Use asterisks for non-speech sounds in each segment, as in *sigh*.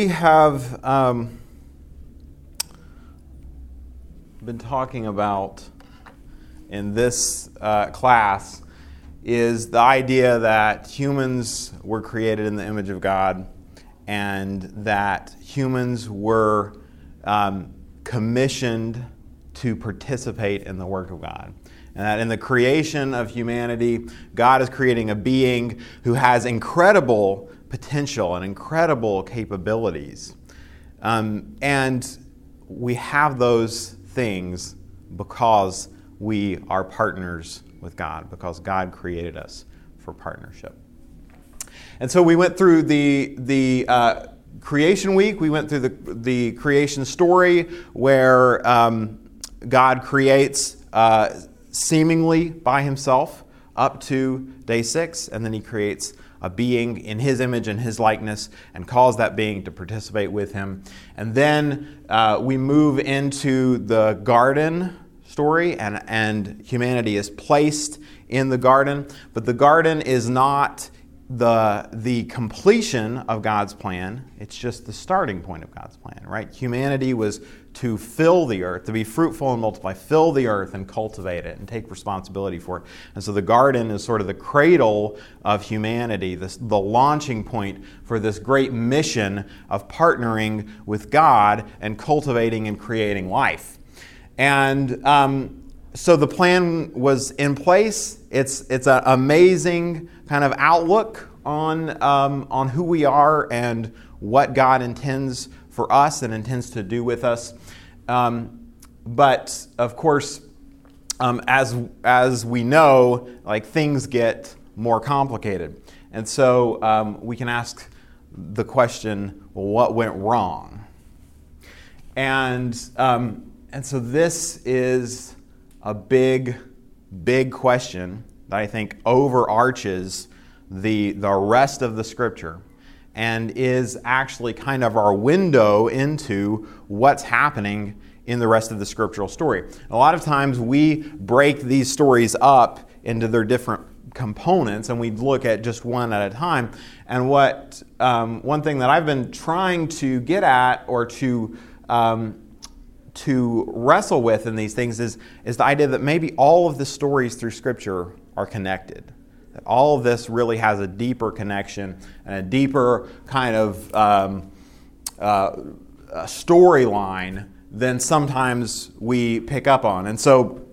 We have um, been talking about in this uh, class is the idea that humans were created in the image of God and that humans were um, commissioned to participate in the work of God. And that in the creation of humanity, God is creating a being who has incredible potential and incredible capabilities. Um, and we have those things because we are partners with God, because God created us for partnership. And so we went through the, the uh, creation week, we went through the, the creation story where um, God creates uh, seemingly by himself up to day six, and then he creates a being in his image and his likeness and calls that being to participate with him. And then uh, we move into the garden story, and, and humanity is placed in the garden. But the garden is not the, the completion of God's plan, it's just the starting point of God's plan, right? Humanity was to fill the earth, to be fruitful and multiply, fill the earth and cultivate it and take responsibility for it. And so the garden is sort of the cradle of humanity, this, the launching point for this great mission of partnering with God and cultivating and creating life. And um, so the plan was in place. It's, it's an amazing kind of outlook on, um, on who we are and what God intends for us and intends to do with us. Um, but of course, um, as, as we know, like things get more complicated. And so um, we can ask the question well, what went wrong? And, um, and so this is a big, big question that I think overarches the, the rest of the scripture and is actually kind of our window into what's happening in the rest of the scriptural story. A lot of times we break these stories up into their different components and we look at just one at a time. And what um, one thing that I've been trying to get at or to um, to wrestle with in these things is, is the idea that maybe all of the stories through Scripture are connected. All of this really has a deeper connection and a deeper kind of um, uh, storyline than sometimes we pick up on. And so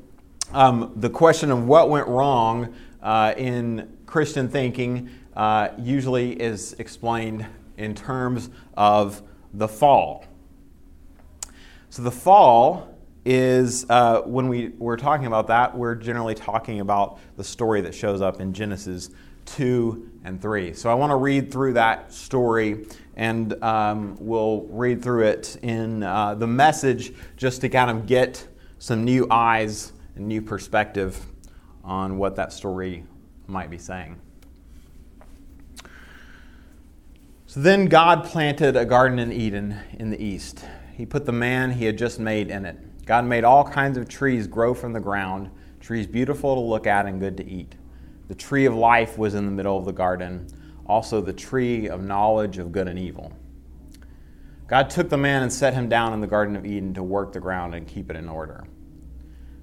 um, the question of what went wrong uh, in Christian thinking uh, usually is explained in terms of the fall. So the fall is uh, when we, we're talking about that, we're generally talking about the story that shows up in Genesis 2 and 3. So I want to read through that story and um, we'll read through it in uh, the message just to kind of get some new eyes and new perspective on what that story might be saying. So then God planted a garden in Eden in the east he put the man he had just made in it. God made all kinds of trees grow from the ground, trees beautiful to look at and good to eat. The tree of life was in the middle of the garden, also the tree of knowledge of good and evil. God took the man and set him down in the Garden of Eden to work the ground and keep it in order.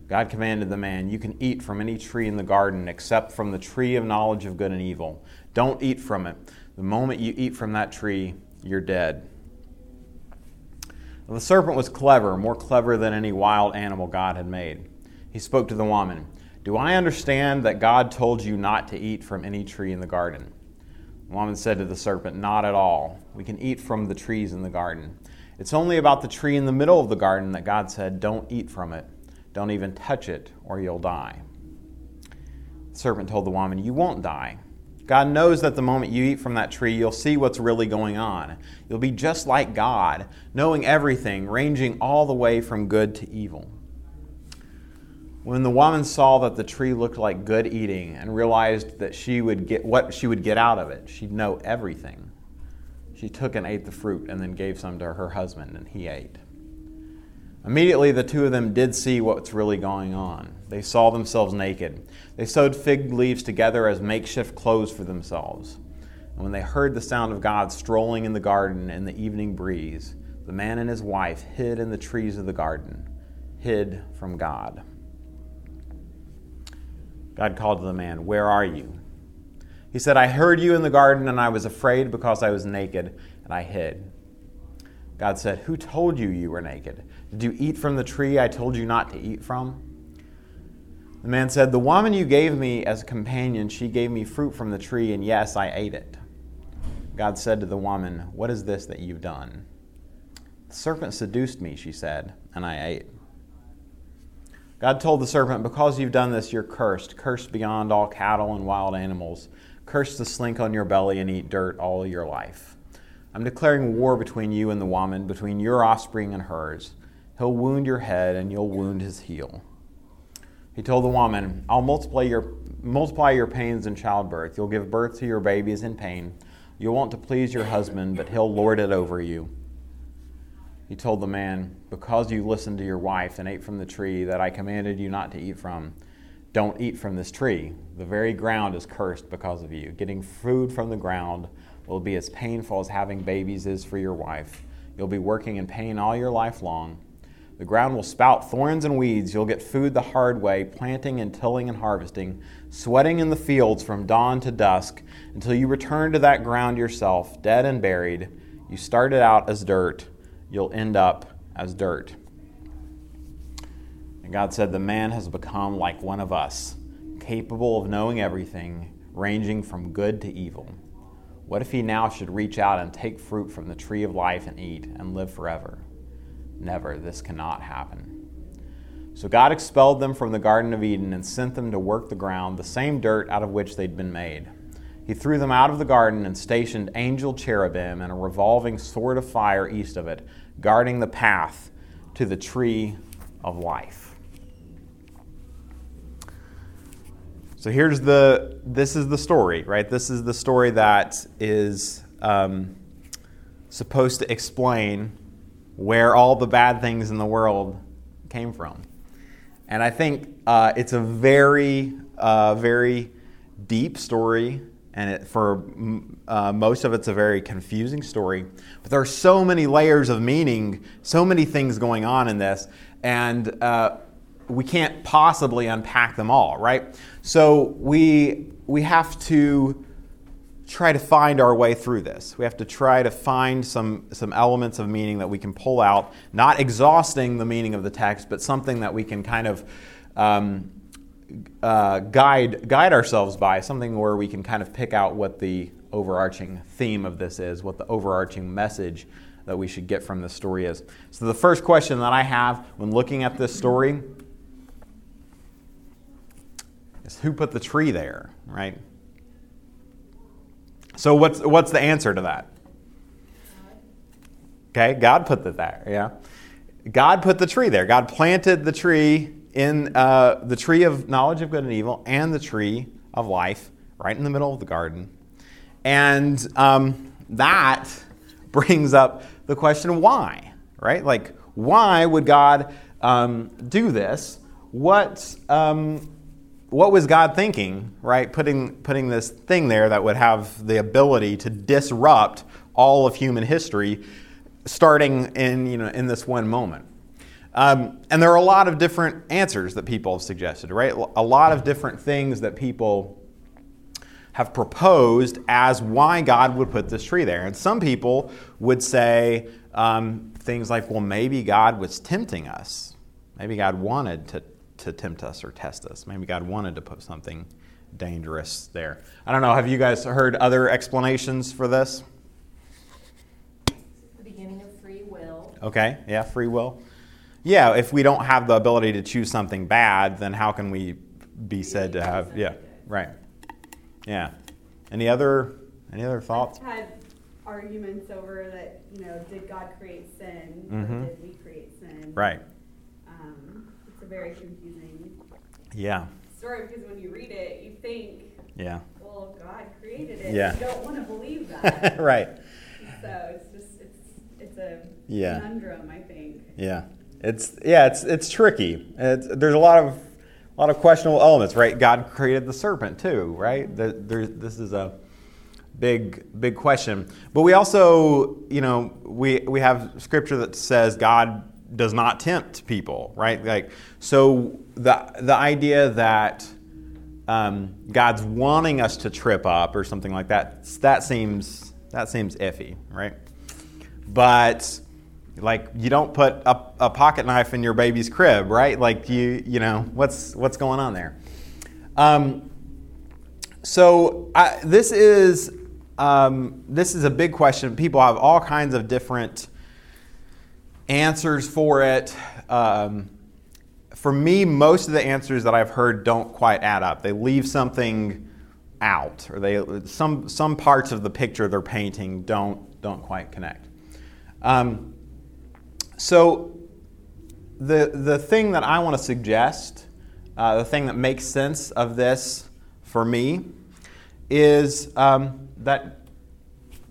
God commanded the man, You can eat from any tree in the garden except from the tree of knowledge of good and evil. Don't eat from it. The moment you eat from that tree, you're dead. The serpent was clever, more clever than any wild animal God had made. He spoke to the woman Do I understand that God told you not to eat from any tree in the garden? The woman said to the serpent, Not at all. We can eat from the trees in the garden. It's only about the tree in the middle of the garden that God said, Don't eat from it. Don't even touch it, or you'll die. The serpent told the woman, You won't die. God knows that the moment you eat from that tree, you'll see what's really going on. You'll be just like God, knowing everything, ranging all the way from good to evil. When the woman saw that the tree looked like good eating and realized that she would get what she would get out of it, she'd know everything. She took and ate the fruit and then gave some to her husband, and he ate. Immediately, the two of them did see what's really going on. They saw themselves naked. They sewed fig leaves together as makeshift clothes for themselves. And when they heard the sound of God strolling in the garden in the evening breeze, the man and his wife hid in the trees of the garden, hid from God. God called to the man, Where are you? He said, I heard you in the garden, and I was afraid because I was naked, and I hid. God said, Who told you you were naked? Did you eat from the tree I told you not to eat from? The man said, The woman you gave me as a companion, she gave me fruit from the tree, and yes, I ate it. God said to the woman, What is this that you've done? The serpent seduced me, she said, and I ate. God told the serpent, Because you've done this, you're cursed, cursed beyond all cattle and wild animals, cursed to slink on your belly and eat dirt all your life. I'm declaring war between you and the woman, between your offspring and hers. He'll wound your head, and you'll wound his heel. He told the woman, I'll multiply your, multiply your pains in childbirth. You'll give birth to your babies in pain. You'll want to please your husband, but he'll lord it over you. He told the man, Because you listened to your wife and ate from the tree that I commanded you not to eat from, don't eat from this tree. The very ground is cursed because of you. Getting food from the ground will be as painful as having babies is for your wife. You'll be working in pain all your life long. The ground will spout thorns and weeds. You'll get food the hard way, planting and tilling and harvesting, sweating in the fields from dawn to dusk, until you return to that ground yourself, dead and buried. You started out as dirt, you'll end up as dirt. And God said, The man has become like one of us, capable of knowing everything, ranging from good to evil. What if he now should reach out and take fruit from the tree of life and eat and live forever? Never, this cannot happen. So God expelled them from the Garden of Eden and sent them to work the ground, the same dirt out of which they'd been made. He threw them out of the garden and stationed angel cherubim and a revolving sword of fire east of it, guarding the path to the tree of life. So here's the this is the story, right? This is the story that is um, supposed to explain where all the bad things in the world came from. And I think uh, it's a very, uh, very deep story, and it, for uh, most of it's a very confusing story. But there are so many layers of meaning, so many things going on in this, and uh, we can't possibly unpack them all, right? So we we have to try to find our way through this. We have to try to find some, some elements of meaning that we can pull out, not exhausting the meaning of the text, but something that we can kind of um, uh, guide, guide ourselves by, something where we can kind of pick out what the overarching theme of this is, what the overarching message that we should get from this story is. So, the first question that I have when looking at this story is who put the tree there, right? So what's what's the answer to that? Okay, God put it there. Yeah, God put the tree there. God planted the tree in uh, the tree of knowledge of good and evil and the tree of life right in the middle of the garden, and um, that *laughs* brings up the question why, right? Like why would God um, do this? What um, what was God thinking, right? Putting, putting this thing there that would have the ability to disrupt all of human history starting in, you know, in this one moment. Um, and there are a lot of different answers that people have suggested, right? A lot of different things that people have proposed as why God would put this tree there. And some people would say um, things like, well, maybe God was tempting us. Maybe God wanted to to tempt us or test us. Maybe God wanted to put something dangerous there. I don't know. Have you guys heard other explanations for this? The beginning of free will. Okay, yeah, free will. Yeah, if we don't have the ability to choose something bad, then how can we be said to have? Yeah, right. Yeah. Any other any other thoughts? I've had arguments over that. You know, did God create sin, Mhm. or did we create sin? Right. A very confusing Yeah. story because when you read it, you think, Yeah. well, God created it. Yeah. You don't want to believe that. *laughs* right. so it's just it's it's a Yeah. conundrum, I think. Yeah, it's yeah, it's it's tricky. It's, there's a lot of a lot of questionable elements, right? God created the serpent too, right? The, there, this is a big big question. But we also, you know, we we have scripture that says God does not tempt people, right? Like so the the idea that um, God's wanting us to trip up or something like that that seems that seems iffy, right? But like you don't put a, a pocket knife in your baby's crib, right? Like you you know what's what's going on there. Um, so I, this is um, this is a big question. People have all kinds of different answers for it. Um, for me, most of the answers that I've heard don't quite add up. They leave something out, or they some some parts of the picture they're painting don't don't quite connect. Um, so the the thing that I want to suggest, uh, the thing that makes sense of this for me, is um, that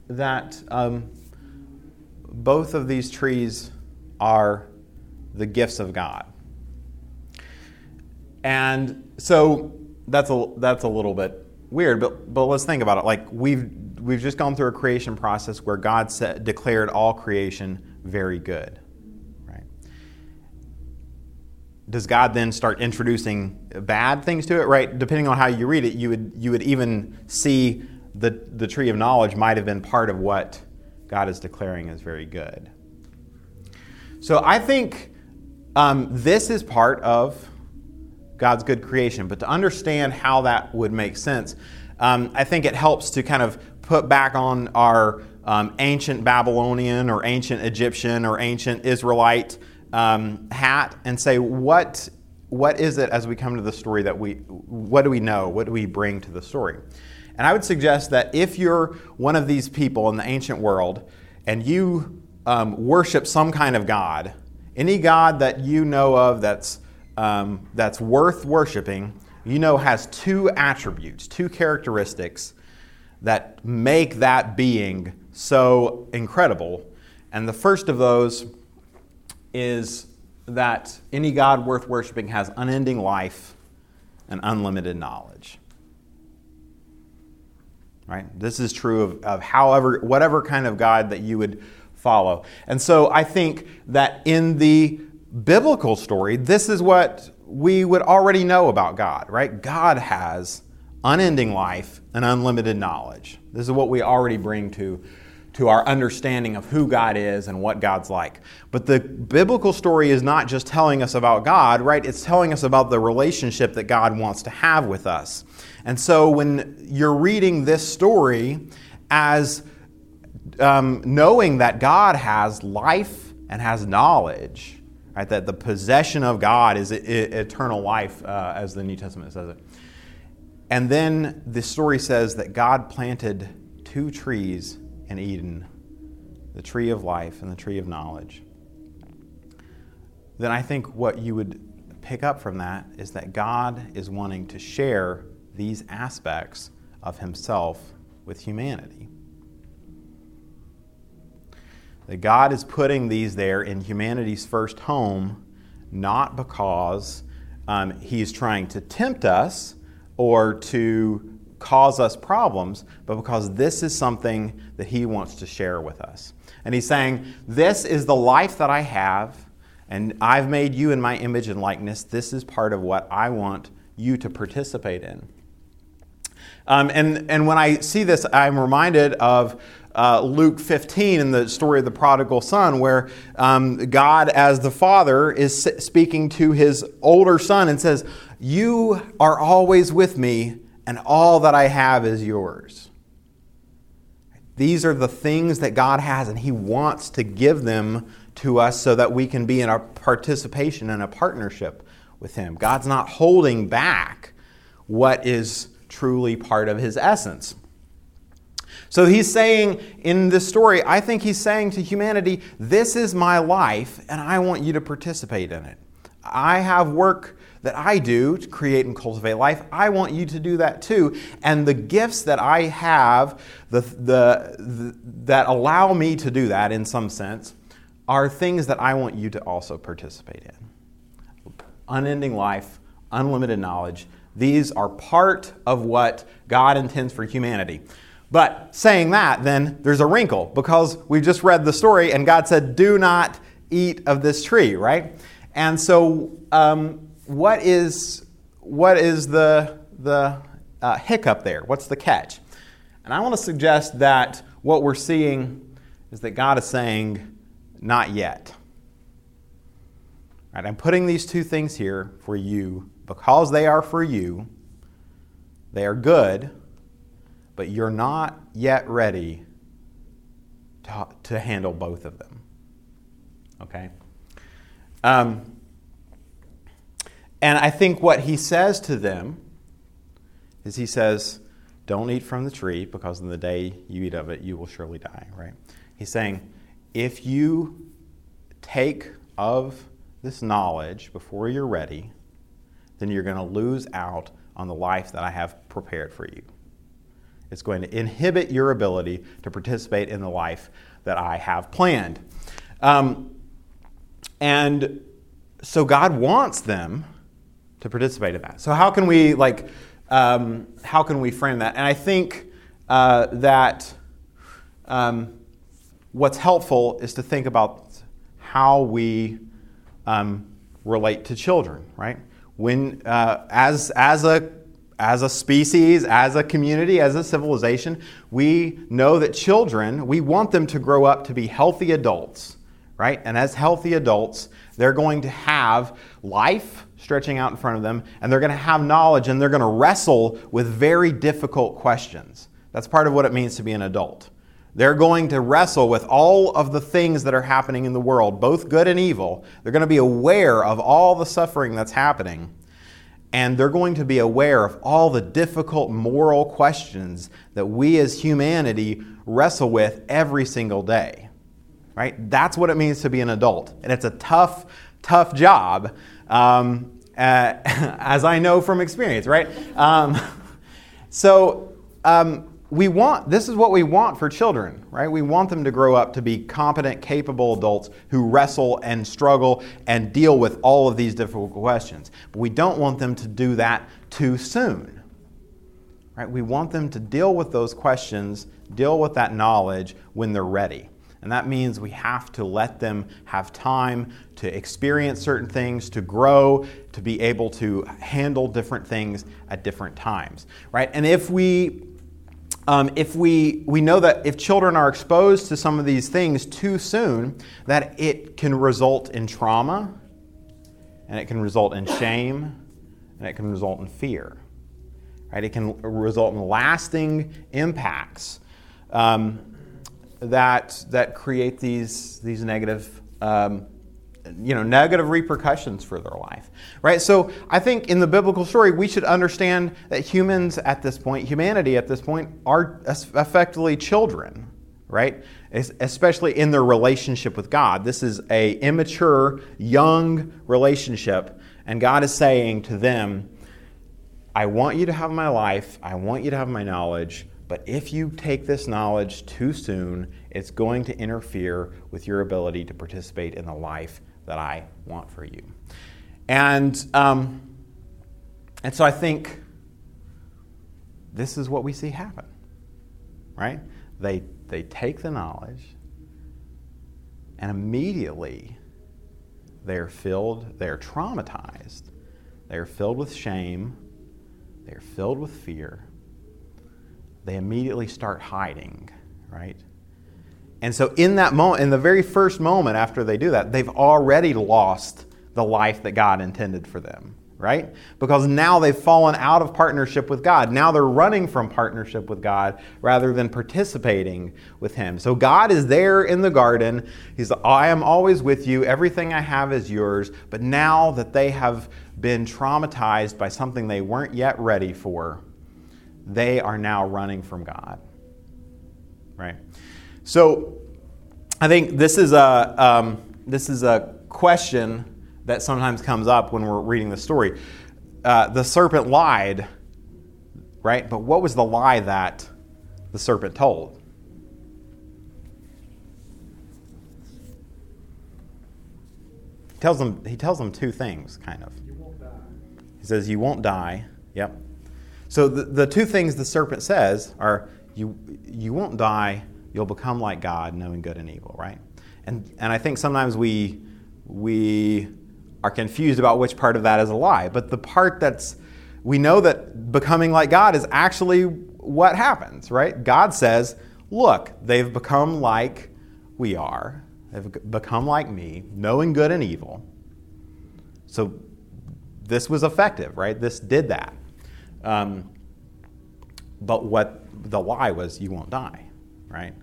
that um, both of these trees are the gifts of God. And so that's a, that's a little bit weird, but, but let's think about it. Like we've, we've just gone through a creation process where God set, declared all creation very good. Right? Does God then start introducing bad things to it? Right? Depending on how you read it, you would, you would even see the, the tree of knowledge might have been part of what God is declaring as very good. So I think um, this is part of God's good creation. But to understand how that would make sense, um, I think it helps to kind of put back on our um, ancient Babylonian or ancient Egyptian or ancient Israelite um, hat and say, what, what is it as we come to the story that we, what do we know? What do we bring to the story? And I would suggest that if you're one of these people in the ancient world and you um, worship some kind of God, any God that you know of that's, um, that's worth worshiping, you know has two attributes, two characteristics that make that being so incredible. And the first of those is that any God worth worshiping has unending life and unlimited knowledge. Right? This is true of, of however, whatever kind of God that you would follow. And so I think that in the biblical story, this is what we would already know about God, right? God has unending life and unlimited knowledge. This is what we already bring to, to our understanding of who God is and what God's like. But the biblical story is not just telling us about God, right? It's telling us about the relationship that God wants to have with us. And so when you're reading this story as um, knowing that God has life and has knowledge, right? That the possession of God is eternal life, uh, as the New Testament says it. And then the story says that God planted two trees in Eden the tree of life and the tree of knowledge. Then I think what you would pick up from that is that God is wanting to share these aspects of Himself with humanity. That God is putting these there in humanity's first home, not because um, He's trying to tempt us or to cause us problems, but because this is something that He wants to share with us. And He's saying, This is the life that I have, and I've made you in my image and likeness. This is part of what I want you to participate in. Um, and, and when I see this, I'm reminded of uh, Luke 15 in the story of the prodigal son, where um, God, as the father, is speaking to his older son and says, You are always with me, and all that I have is yours. These are the things that God has, and He wants to give them to us so that we can be in a participation and a partnership with Him. God's not holding back what is truly part of His essence. So he's saying in this story, I think he's saying to humanity, This is my life, and I want you to participate in it. I have work that I do to create and cultivate life. I want you to do that too. And the gifts that I have the, the, the, that allow me to do that in some sense are things that I want you to also participate in. Unending life, unlimited knowledge, these are part of what God intends for humanity. But saying that, then there's a wrinkle because we just read the story and God said, Do not eat of this tree, right? And so, um, what is, what is the, the uh, hiccup there? What's the catch? And I want to suggest that what we're seeing is that God is saying, Not yet. Right, I'm putting these two things here for you because they are for you. They are good, but you're not yet ready to, to handle both of them. Okay? Um, and I think what he says to them is he says, Don't eat from the tree, because in the day you eat of it, you will surely die, right? He's saying, If you take of this knowledge before you're ready, then you're going to lose out on the life that I have prepared for you. It's going to inhibit your ability to participate in the life that I have planned. Um, and so God wants them to participate in that. So how can we like um, how can we frame that? And I think uh, that um, what's helpful is to think about how we um, relate to children, right? When uh, as as a as a species, as a community, as a civilization, we know that children, we want them to grow up to be healthy adults, right? And as healthy adults, they're going to have life stretching out in front of them, and they're going to have knowledge, and they're going to wrestle with very difficult questions. That's part of what it means to be an adult. They're going to wrestle with all of the things that are happening in the world, both good and evil. They're going to be aware of all the suffering that's happening. And they're going to be aware of all the difficult moral questions that we as humanity wrestle with every single day. Right? That's what it means to be an adult. And it's a tough, tough job, um, uh, *laughs* as I know from experience, right? Um, *laughs* so, um, we want this is what we want for children right? We want them to grow up to be competent capable adults who wrestle and struggle and deal with all of these difficult questions. But we don't want them to do that too soon right? We want them to deal with those questions deal with that knowledge when they're ready. And that means we have to let them have time to experience certain things, to grow, to be able to handle different things at different times, right? And if we um, if we, we know that if children are exposed to some of these things too soon, that it can result in trauma, and it can result in shame, and it can result in fear. Right? It can result in lasting impacts um, that, that create these, these negative um, you know negative repercussions for their life right? So i think in the biblical story we should understand that humans at this point humanity at this point are effectively children right? Especially in their relationship with god. This is a immature young relationship and god is saying to them i want you to have my life. I want you to have my knowledge but if you take this knowledge too soon, it's going to interfere with your ability to participate in the life that I want for you. And, um, and so I think this is what we see happen, right? They, they take the knowledge, and immediately they're filled, they're traumatized, they're filled with shame, they're filled with fear. They immediately start hiding, right? And so, in that moment, in the very first moment after they do that, they've already lost the life that God intended for them, right? Because now they've fallen out of partnership with God. Now they're running from partnership with God rather than participating with Him. So, God is there in the garden. He's, I am always with you. Everything I have is yours. But now that they have been traumatized by something they weren't yet ready for, they are now running from God, right? So I think this is a, um, this is a question that sometimes comes up when we're reading the story. Uh, the serpent lied, right? But what was the lie that the serpent told? He tells them, he tells them two things, kind of. He says, You won't die. Yep. So the, the two things the serpent says are, you, you won't die, you'll become like God, knowing good and evil, right? And, and I think sometimes we, we are confused about which part of that is a lie. But the part that's, we know that becoming like God is actually what happens, right? God says, look, they've become like we are, they've become like me, knowing good and evil. So this was effective, right? This did that. Um, but what the lie was, you won't die, right?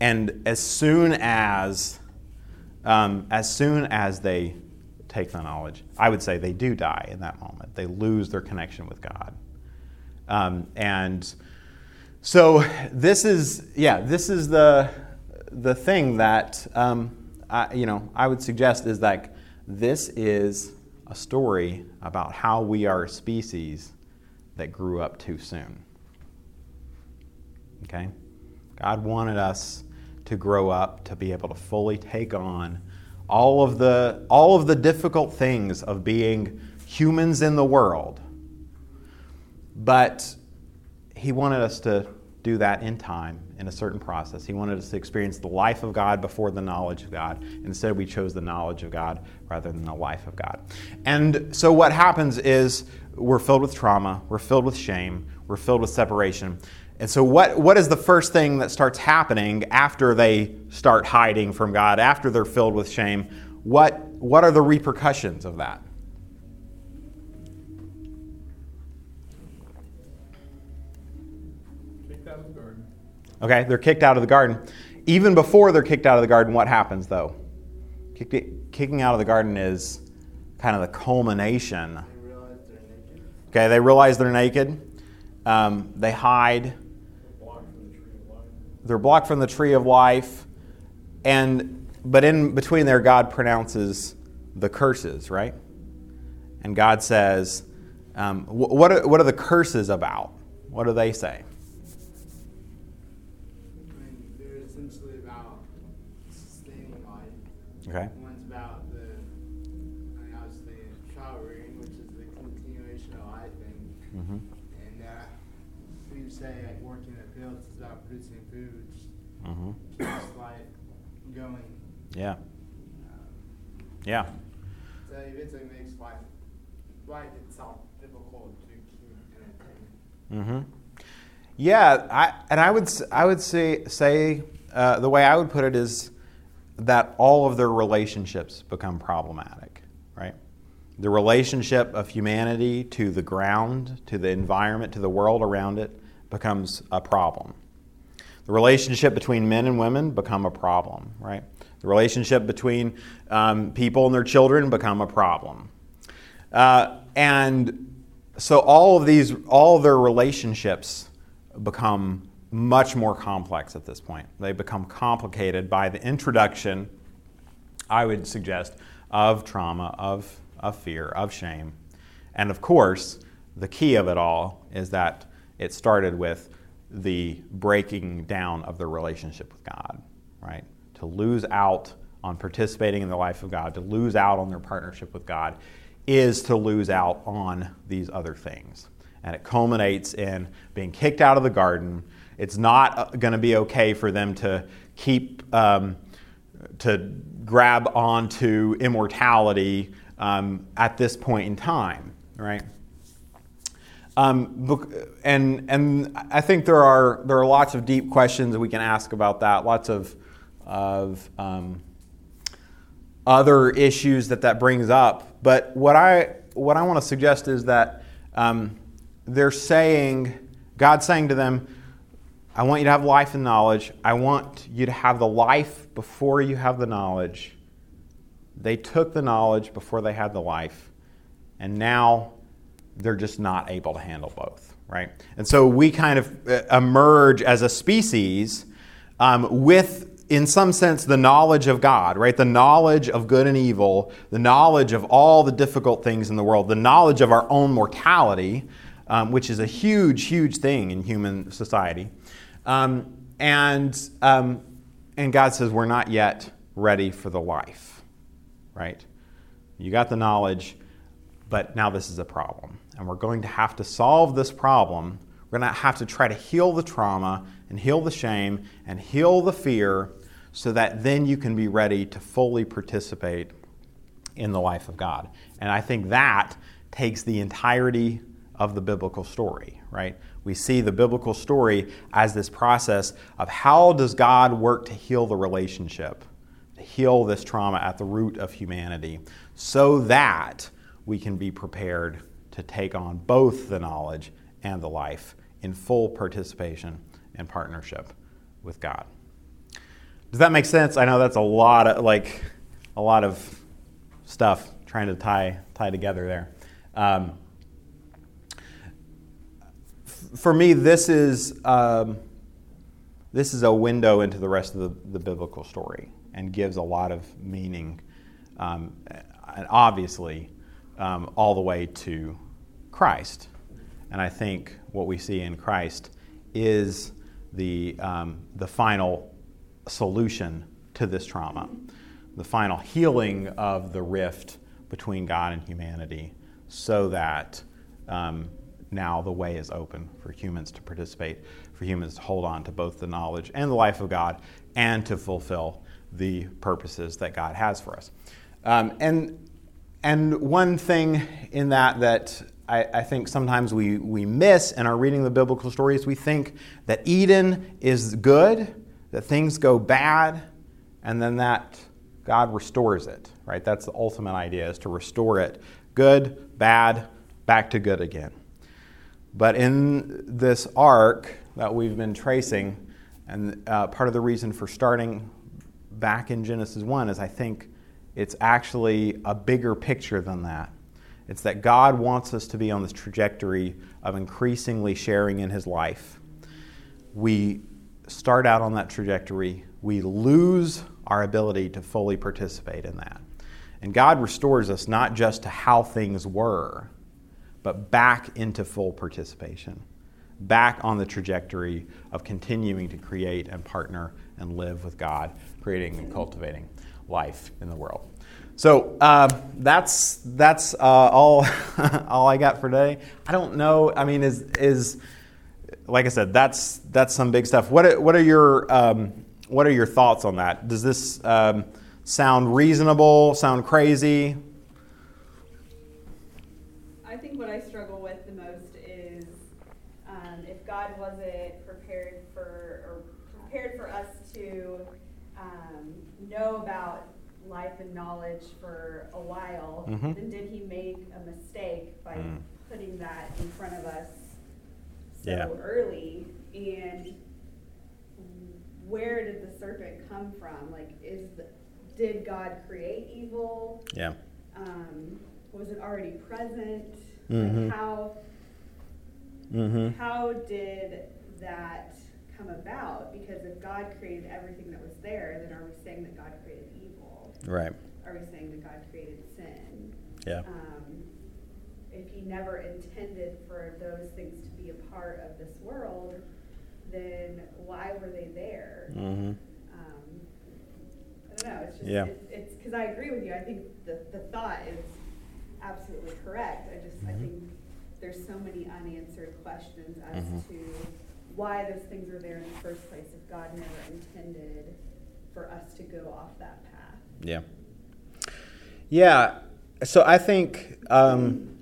And as soon as, um, as soon as they take the knowledge, I would say they do die in that moment. They lose their connection with God. Um, and so this is, yeah, this is the, the thing that, um, I, you know, I would suggest is that this is a story about how we are a species that grew up too soon. Okay? God wanted us to grow up to be able to fully take on all of the all of the difficult things of being humans in the world. But he wanted us to do that in time, in a certain process. He wanted us to experience the life of God before the knowledge of God. Instead, we chose the knowledge of God rather than the life of God. And so, what happens is we're filled with trauma, we're filled with shame, we're filled with separation. And so, what, what is the first thing that starts happening after they start hiding from God, after they're filled with shame? What, what are the repercussions of that? Kicked out of the garden. Okay, they're kicked out of the garden. Even before they're kicked out of the garden, what happens though? Kick- Kicking out of the garden is kind of the culmination. They realize they're naked. Okay, they realize they're naked. Um, they hide. Blocked from the tree of life. They're blocked from the tree of life. And but in between there, God pronounces the curses, right? And God says, um, what, are, what are the curses about? What do they say? I mean, they're essentially about sustaining life. Okay. Say like working in the fields is about producing food, hmm keeps life going. Yeah. Um, Yeah. so it eventually makes life, life itself difficult to keep entertaining. hmm Yeah, I, and I would I would say say uh, the way I would put it is that all of their relationships become problematic, right? The relationship of humanity to the ground, to the environment, to the world around it becomes a problem. The relationship between men and women become a problem, right? The relationship between um, people and their children become a problem. Uh, and so all of these, all of their relationships become much more complex at this point. They become complicated by the introduction, I would suggest, of trauma, of, of fear, of shame. And of course, the key of it all is that it started with the breaking down of the relationship with God, right? To lose out on participating in the life of God, to lose out on their partnership with God, is to lose out on these other things. And it culminates in being kicked out of the garden. It's not going to be okay for them to keep, um, to grab onto immortality um, at this point in time, right? Um, and and I think there are there are lots of deep questions we can ask about that. Lots of of um, other issues that that brings up. But what I what I want to suggest is that um, they're saying God's saying to them, "I want you to have life and knowledge. I want you to have the life before you have the knowledge." They took the knowledge before they had the life, and now they're just not able to handle both, right? And so we kind of uh, emerge as a species um, with, in some sense, the knowledge of God, right? The knowledge of good and evil, the knowledge of all the difficult things in the world, the knowledge of our own mortality, um, which is a huge, huge thing in human society. Um, and, um, and God says, we're not yet ready for the life, right? You got the knowledge, but now this is a problem. And we're going to have to solve this problem We're going to have to try to heal the trauma and heal the shame and heal the fear so that then you can be ready to fully participate in the life of God. And I think that takes the entirety of the biblical story, right? We see the biblical story as this process of how does God work to heal the relationship, to heal this trauma at the root of humanity, so that we can be prepared to take on both the knowledge and the life in full participation and partnership with God. Does that make sense? I know that's a lot of like a lot of stuff trying to tie tie together there. Um, for me, this is um, this is a window into the rest of the, the biblical story and gives a lot of meaning, um, and obviously, um, all the way to Christ. And I think what we see in Christ is the um, the final solution to this trauma, the final healing of the rift between God and humanity, so that um, now the way is open for humans to participate, for humans to hold on to both the knowledge and the life of God, and to fulfill the purposes that God has for us. Um, and and one thing in that that I, I, think sometimes we, we miss in our reading the biblical stories, we think that Eden is good, that things go bad, and then that God restores it, right? That's the ultimate idea, is to restore it. Good, bad, back to good again. But in this arc that we've been tracing, and uh, part of the reason for starting back in Genesis 1 is I think it's actually a bigger picture than that. It's that God wants us to be on this trajectory of increasingly sharing in His life. We start out on that trajectory, we lose our ability to fully participate in that. And God restores us not just to how things were, but back into full participation, back on the trajectory of continuing to create and partner and live with God, creating and cultivating life in the world. So uh, that's that's uh, all *laughs* all I got for today. I don't know. I mean, is is like I said, that's that's some big stuff. What what are your um, what are your thoughts on that? Does this um, sound reasonable? Sound crazy? I think what I struggle with the most is um, if God wasn't prepared for or prepared for us to um, know about life and knowledge for a while, Mhm. then did He make a mistake by Mm. putting that in front of us so Yeah. early? And where did the serpent come from? Like, is the, did God create evil? Yeah. um, was it already present? Mhm. Like how Mm-hmm. how did that come about? Because if God created everything that was there, then are we saying that God created evil? Right. Are we saying that God created sin? Yeah. Um, if He never intended for those things to be a part of this world, then why were they there? Mm-hmm. um, I don't know. It's just Yeah. it's because I agree with you. I think the the thought is absolutely correct. I just I Mhm. think there's so many unanswered questions as Mhm. to why those things are there in the first place if God never intended for us to go off that path. Yeah. Yeah. So I think, um,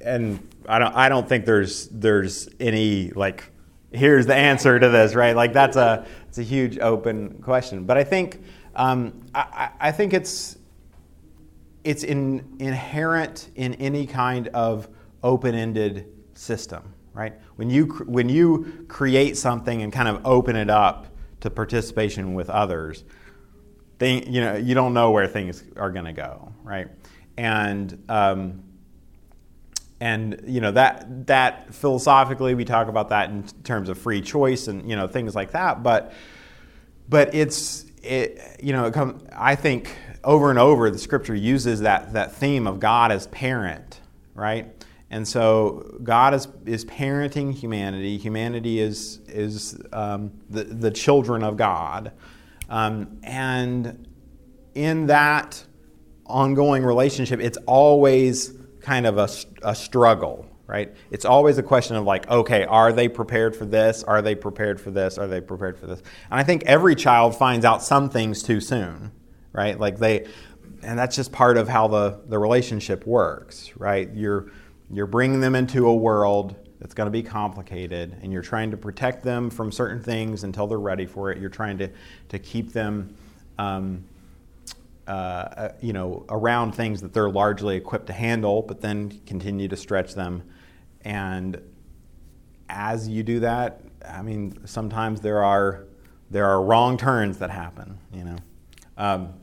and I don't, I don't think there's there's any like, here's the answer to this, right? Like that's a it's a huge open question. But I think um, I, I think it's it's in, inherent in any kind of open-ended system, right? When you when you create something and kind of open it up to participation with others, you know, you don't know where things are going to go, right? And um, and you know that that philosophically we talk about that in terms of free choice and you know things like that, but but it's it you know it come, I think over and over the scripture uses that that theme of God as parent, right? And so God is, is parenting humanity. Humanity is, is um, the, the children of God. Um, and in that ongoing relationship, it's always kind of a, a struggle, right? It's always a question of like, okay, are they prepared for this? Are they prepared for this? Are they prepared for this? And I think every child finds out some things too soon, right? Like they, and that's just part of how the, the relationship works, right? You're, you're bringing them into a world that's going to be complicated, and you're trying to protect them from certain things until they're ready for it. You're trying to, to keep them. Um, uh, uh, you know, around things that they're largely equipped to handle, but then continue to stretch them. And as you do that, I mean, sometimes there are there are wrong turns that happen. You know, um,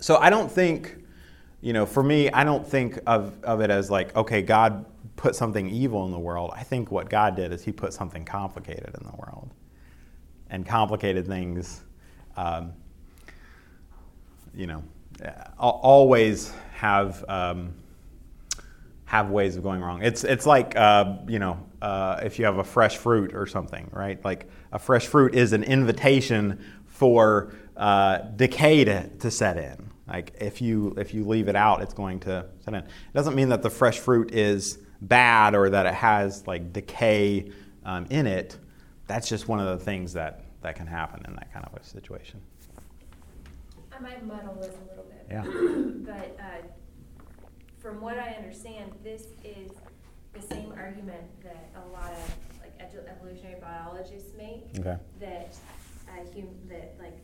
so I don't think, you know, for me, I don't think of of it as like, okay, God put something evil in the world. I think what God did is He put something complicated in the world, and complicated things. Um, you know, always have um, have ways of going wrong. It's it's like uh, you know uh, if you have a fresh fruit or something, right? Like a fresh fruit is an invitation for uh, decay to, to set in. Like if you if you leave it out, it's going to set in. It doesn't mean that the fresh fruit is bad or that it has like decay um, in it. That's just one of the things that that can happen in that kind of a situation. I might muddle this a little bit. Yeah. *coughs* But uh, from what I understand, this is the same argument that a lot of like evolutionary biologists make. Okay. That uh, hum- that like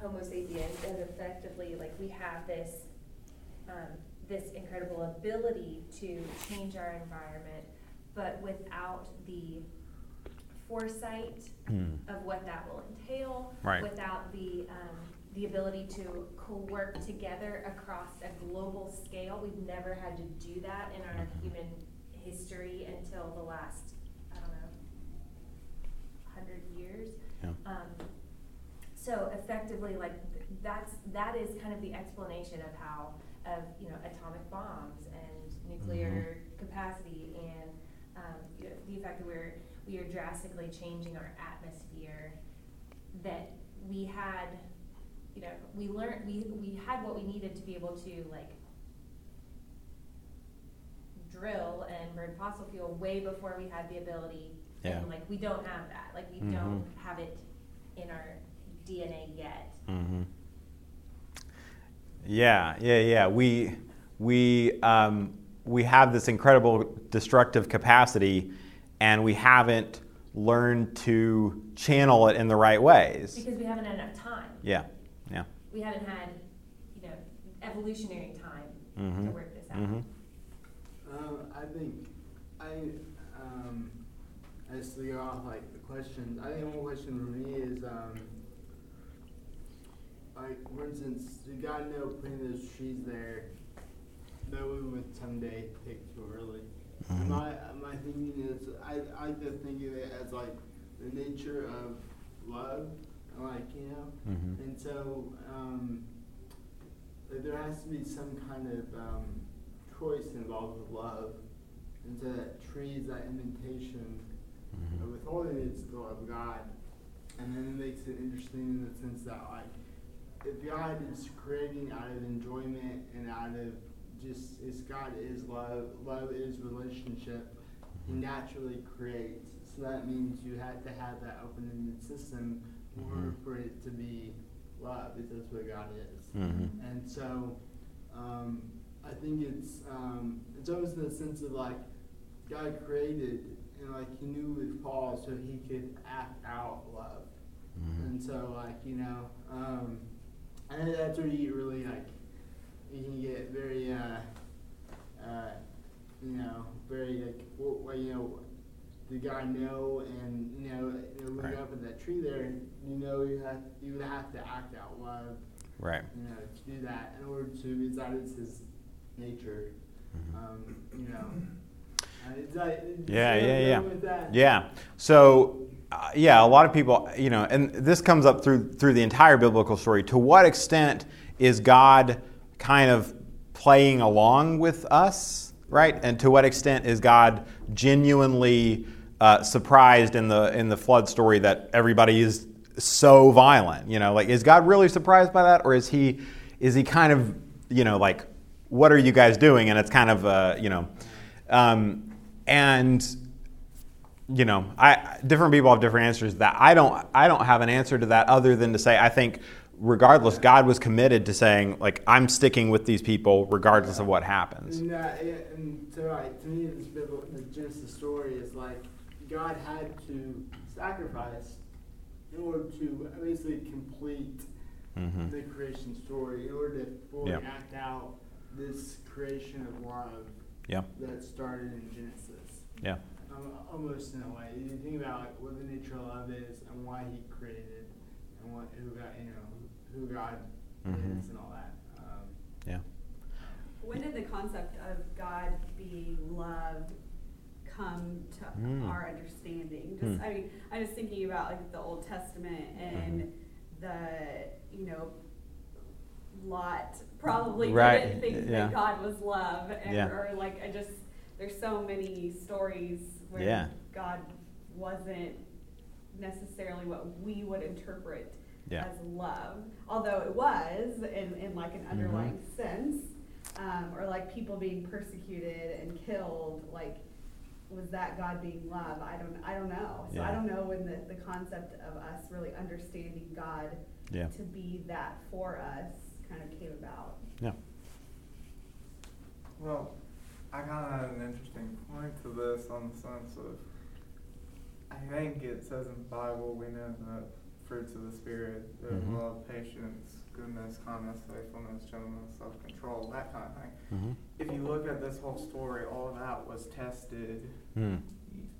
Homo sapiens is effectively like we have this um, this incredible ability to change our environment, but without the foresight Hmm. of what that will entail, Right. without the um, the ability to co-work together across a global scale. We've never had to do that in our Mhm. human history until the last, I don't know, hundred years. Yeah. Um, so effectively, like, that's, that is kind of the explanation of how, of, you know, atomic bombs and nuclear capacity and, um, you know, the fact that we're, we are drastically changing our atmosphere, that we had, you know, we learned, we, we had what we needed to be able to, like, drill and burn fossil fuel way before we had the ability. Yeah. And like, we don't have that, like, we Mhm. don't have it in our DNA yet. hmm Yeah, yeah, yeah. We we um, we have this incredible destructive capacity, and we haven't learned to channel it in the right ways. Because we haven't had enough time. Yeah, yeah. We haven't had, you know, evolutionary time to Mhm. work this out. Mm-hmm. Um, I think I um, as to go off like the questions. I think one question for me is um, like for instance, did God know putting those trees there that we would someday pick too early? Mhm. My my thinking is I I like to think of it as like the nature of love, like you know, Mhm. and so um, like, there has to be some kind of um, choice involved with love, and so that tree is that invitation Mhm. of withholding it's the love of God, and then it makes it interesting in the sense that like if God is creating out of enjoyment and out of just it's God is love, love is relationship, He naturally creates. So that means you have to have that open-ended system in order Mhm. for it to be love, because that's what God is. Mhm. And so, um, I think it's um, it's always the sense of like God created and like He knew with Paul so He could act out love. Mhm. And so, like, you know, um, and that's where you get really, like, you can get very, uh, uh, you know, very, like, well, you know, the guy know, and, you know, you know looking Right. up at that tree there, and you know, you have, you would have to act out love, Right. you know, to do that in order to, because that is his nature, Mhm. um, you know. Uh, is that, Yeah, yeah, yeah. Yeah. So, uh, yeah, a lot of people, you know, and this comes up through through the entire biblical story. To what extent is God kind of playing along with us, right? And to what extent is God genuinely uh, surprised in the in the flood story that everybody is so violent? You know, like is God really surprised by that, or is he is he kind of you know like what are you guys doing? And it's kind of uh, you know. Um, and you know, I different people have different answers to that. I don't I don't have an answer to that other than to say I think regardless, God was committed to saying like I'm sticking with these people regardless of what happens. And, uh, yeah, and so, like, to me, this biblical, the Genesis story is like God had to sacrifice in order to basically complete Mhm. the creation story, in order to fully Yeah. act out this creation of love Yeah. that started in Genesis. Yeah. Um, almost in a way, you think about like what the nature of love is and why He created, and what who God, you know, who God Mhm. is and all that. Um, Yeah. When did the concept of God being love come to Mm. our understanding? Just, Hmm. I mean, I was thinking about like the Old Testament and Mhm. the, you know, Lot probably Right, didn't think yeah. that God was love, and, Yeah. or like I just there's so many stories where Yeah. God wasn't necessarily what we would interpret Yeah. as love, although it was in, in like an underlying Mm-hmm. sense, um, or like people being persecuted and killed, like was that God being love? I don't I don't know. So I don't know when the, the concept of us really understanding God Yeah. to be that for us kind of came about. Yeah. Well, I kind of had an interesting point to this on the sense of, I think it says in the Bible, we know that fruits of the Spirit, Mhm. love, patience, goodness, kindness, faithfulness, gentleness, self-control, that kind of thing. Mm-hmm. If you look at this whole story, all of that was tested, Mm.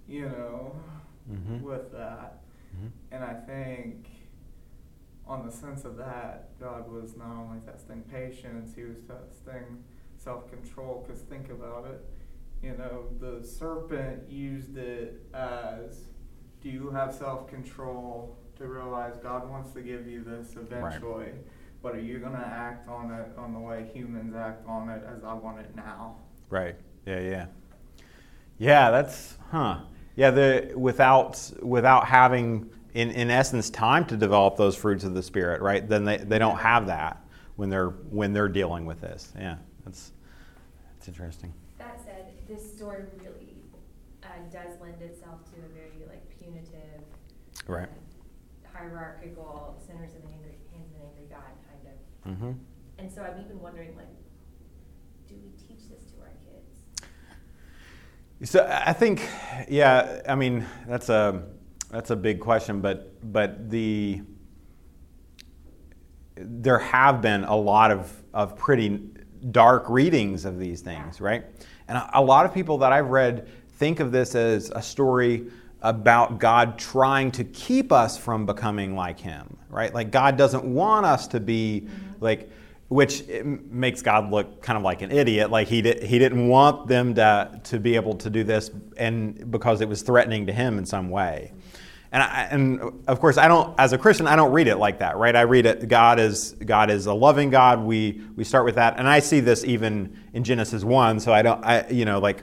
you know, Mhm. with that. Mhm. And I think, on the sense of that, God was not only testing patience, He was testing self control. Because think about it, you know, the serpent used it as do you have self control to realize God wants to give you this eventually? But are you going to act on it on the way humans act on it as I want it now? Right. Yeah. Yeah. Yeah. That's huh. Yeah. The without without having in in essence time to develop those fruits of the spirit, right? Then they, they don't have that when they're when they're dealing with this. Yeah. That's that's interesting. That said, this story really uh, does lend itself to a very like punitive, Right. uh, hierarchical, sinners in the angry, hands of an angry God kind of. Mm-hmm. And so I'm even wondering, like, do we teach this to our kids? So I think, yeah, I mean that's a that's a big question, but but the there have been a lot of of pretty dark readings of these things, right? And a, a lot of people that I've read think of this as a story about God trying to keep us from becoming like Him, right? Like God doesn't want us to be mm-hmm. like which makes God look kind of like an idiot. Like he did, he didn't want them to to be able to do this, and because it was threatening to him in some way. And I, and of course, I don't. As a Christian, I don't read it like that, right? I read it. God is God is a loving God. We we start with that, and I see this even in Genesis one. So I don't. I you know like.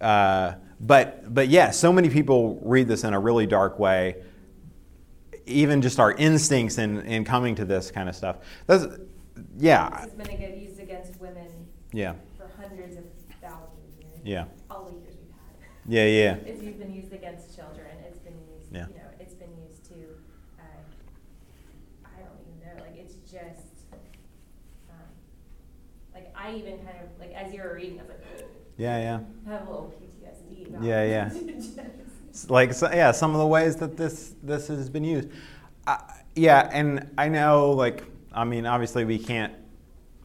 Uh, but but yeah, so many people read this in a really dark way. Even just our instincts in, in coming to this kind of stuff. That's, yeah, This has been used against women yeah, for hundreds of thousands of years. yeah, All the years we've had. yeah, yeah. It's used- been used against children. It's been used, Yeah. you know, it's been used to, uh, I don't even know, like, it's just, um, like, I even kind of, like, as you were reading, I was like, "Ugh," Yeah, yeah. I have a little PTSD about Yeah, yeah. *laughs* Like, so, yeah, some of the ways that this this has been used. Uh, yeah, and I know, like, I mean, obviously we can't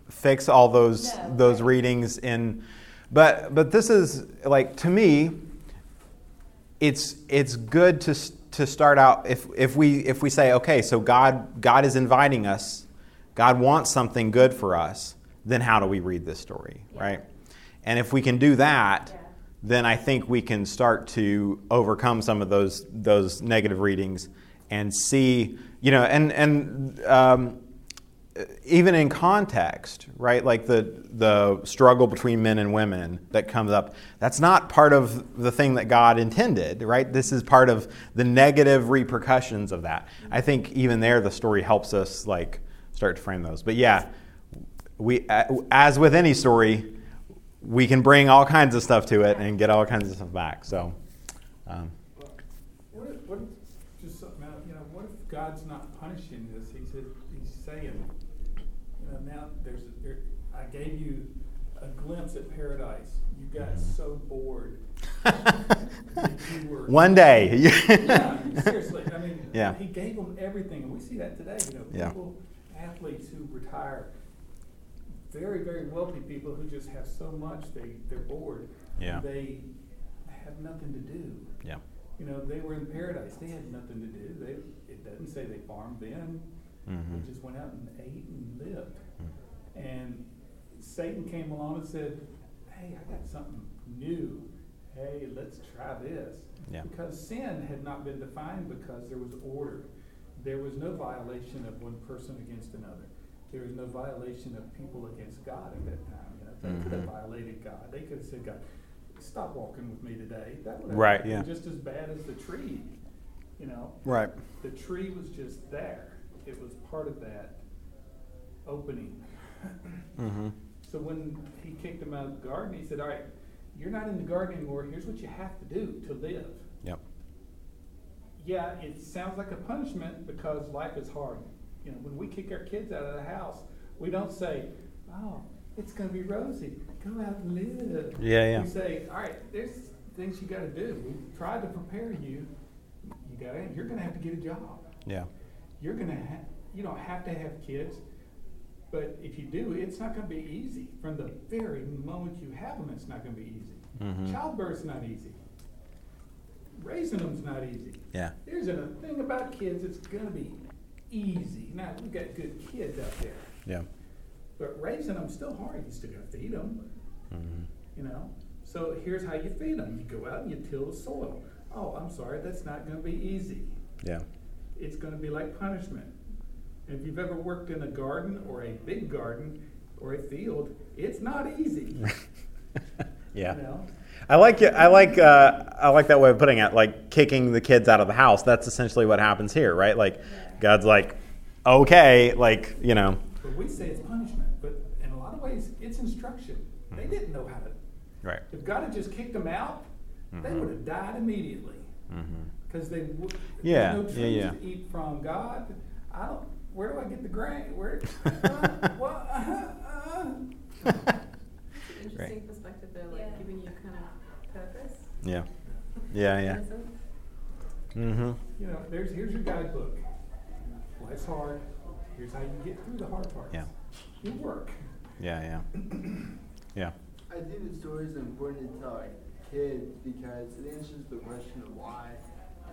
fix all those No, those right. readings in, but but this is like to me, it's it's good to to start out if if we if we say okay, so God God is inviting us, God wants something good for us. Then how do we read this story, Yeah. right? And if we can do that, Yeah. then I think we can start to overcome some of those those negative readings and see, you know, and and um, even in context, right? Like the the struggle between men and women that comes up. That's not part of the thing that God intended, right? This is part of the negative repercussions of that. I think even there, the story helps us like start to frame those. But yeah, we as with any story, we can bring all kinds of stuff to it and get all kinds of stuff back. So, um, What if, what if, just something out, you know, what if God's not punishing this, he said, he's saying, you know, now there's, there, I gave you a glimpse at paradise, you got Mm-hmm. so bored. *laughs* were- one day. *laughs* Yeah, seriously, I mean, Yeah. he gave them everything, and we see that today, you know, Yeah. people, athletes who retire, very, very wealthy people who just have so much, they, they're bored. Yeah. They have nothing to do. yeah. You know, they were in paradise, they had nothing to do, they, it doesn't say they farmed then, Mhm. they just went out and ate and lived. Mm. And Satan came along and said, hey, I got something new, hey, let's try this. Yeah. Because sin had not been defined because there was order. There was no violation of one person against another. There was no violation of people against God at that time. You know, they could have Mhm. violated God. They could have said, God, stop walking with me today. That would have Right, been yeah. just as bad as the tree. You know, Right. the tree was just there. It was part of that opening. hmm So when he kicked him out of the garden, he said, All right, you're not in the garden anymore. Here's what you have to do to live. Yep. Yeah, it sounds like a punishment because life is hard. You know, when we kick our kids out of the house, we don't say, Oh, it's going to be rosy. Go out and live. Yeah, yeah. We say, All right, there's things you got to do. We tried to prepare you. You got to, you're going to have to get a job Yeah. you're gonna have, you don't have to have kids, but if you do, it's not gonna be easy. From the very moment you have them, it's not gonna be easy. Mhm. Childbirth's not easy. Raising them's not easy. Yeah. There's a thing about kids, it's gonna be easy. Now, we've got good kids out there, Yeah. but raising them's still hard. You still gotta feed them, hmm you know? So here's how you feed them. You go out and you till the soil. Oh, I'm sorry, that's not gonna be easy. Yeah. it's going to be like punishment. If you've ever worked in a garden or a big garden or a field, it's not easy. *laughs* yeah. You know? I like. I like. Uh, I like that way of putting it. Like kicking the kids out of the house. That's essentially what happens here, right? Like, God's like, okay, like you know, But we say it's punishment, but in a lot of ways, it's instruction. They Mm-hmm. didn't know how to. right. If God had just kicked them out, they Mhm. would have died immediately because they would. Yeah, no yeah, trees yeah. to eat from God. I don't. Where do I get the grain? Where? *laughs* Uh, well, uh, uh. *laughs* Interesting perspective there, like Yeah. giving you kind of purpose. Yeah. Yeah. Yeah. innocence. hmm You know, there's here's your guidebook. Life's hard. Here's how you get through the hard parts. Yeah. You work. Yeah. Yeah. Yeah. I think the story is important to tell like kids because it answers the question of why,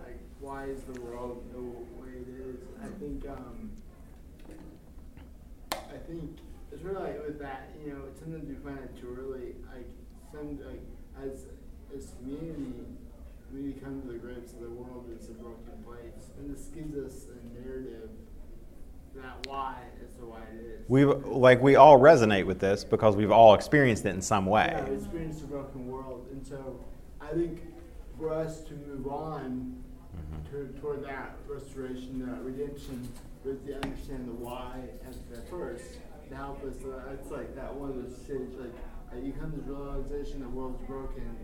like why is the world the way it is. I think um, I think it's really like with that, you know, sometimes we find it too early. Like some like as as community, we come to the grips of the world is a broken place, and this gives us a narrative that why as to why it is. We like we all resonate with this because we've all experienced it in some way. Yeah, I've experienced a broken world, and so I think for us to move on Mhm. to, toward that restoration, that redemption, we have to understand the why at, at first to help us. Uh, it's like that one of those stages, like uh, you come to the realization the world's broken.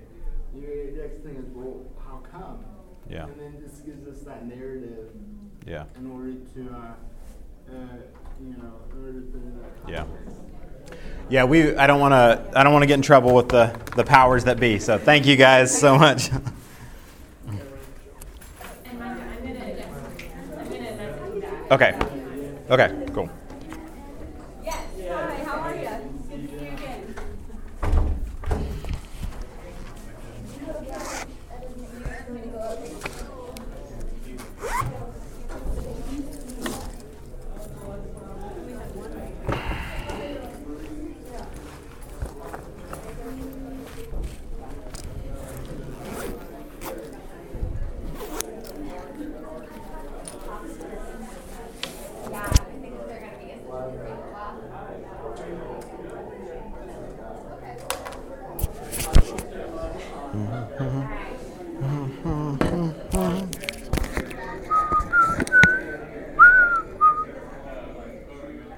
Your next thing is, well, how come? Yeah. And then this gives us that narrative Yeah. in order to, uh, uh, you know, in order to put in that Yeah. context. Yeah, we. I don't want to. I don't want to get in trouble with the the powers that be. So thank you guys so much. *laughs* And I'm, I'm gonna, I'm gonna message that. Okay. Okay. Cool.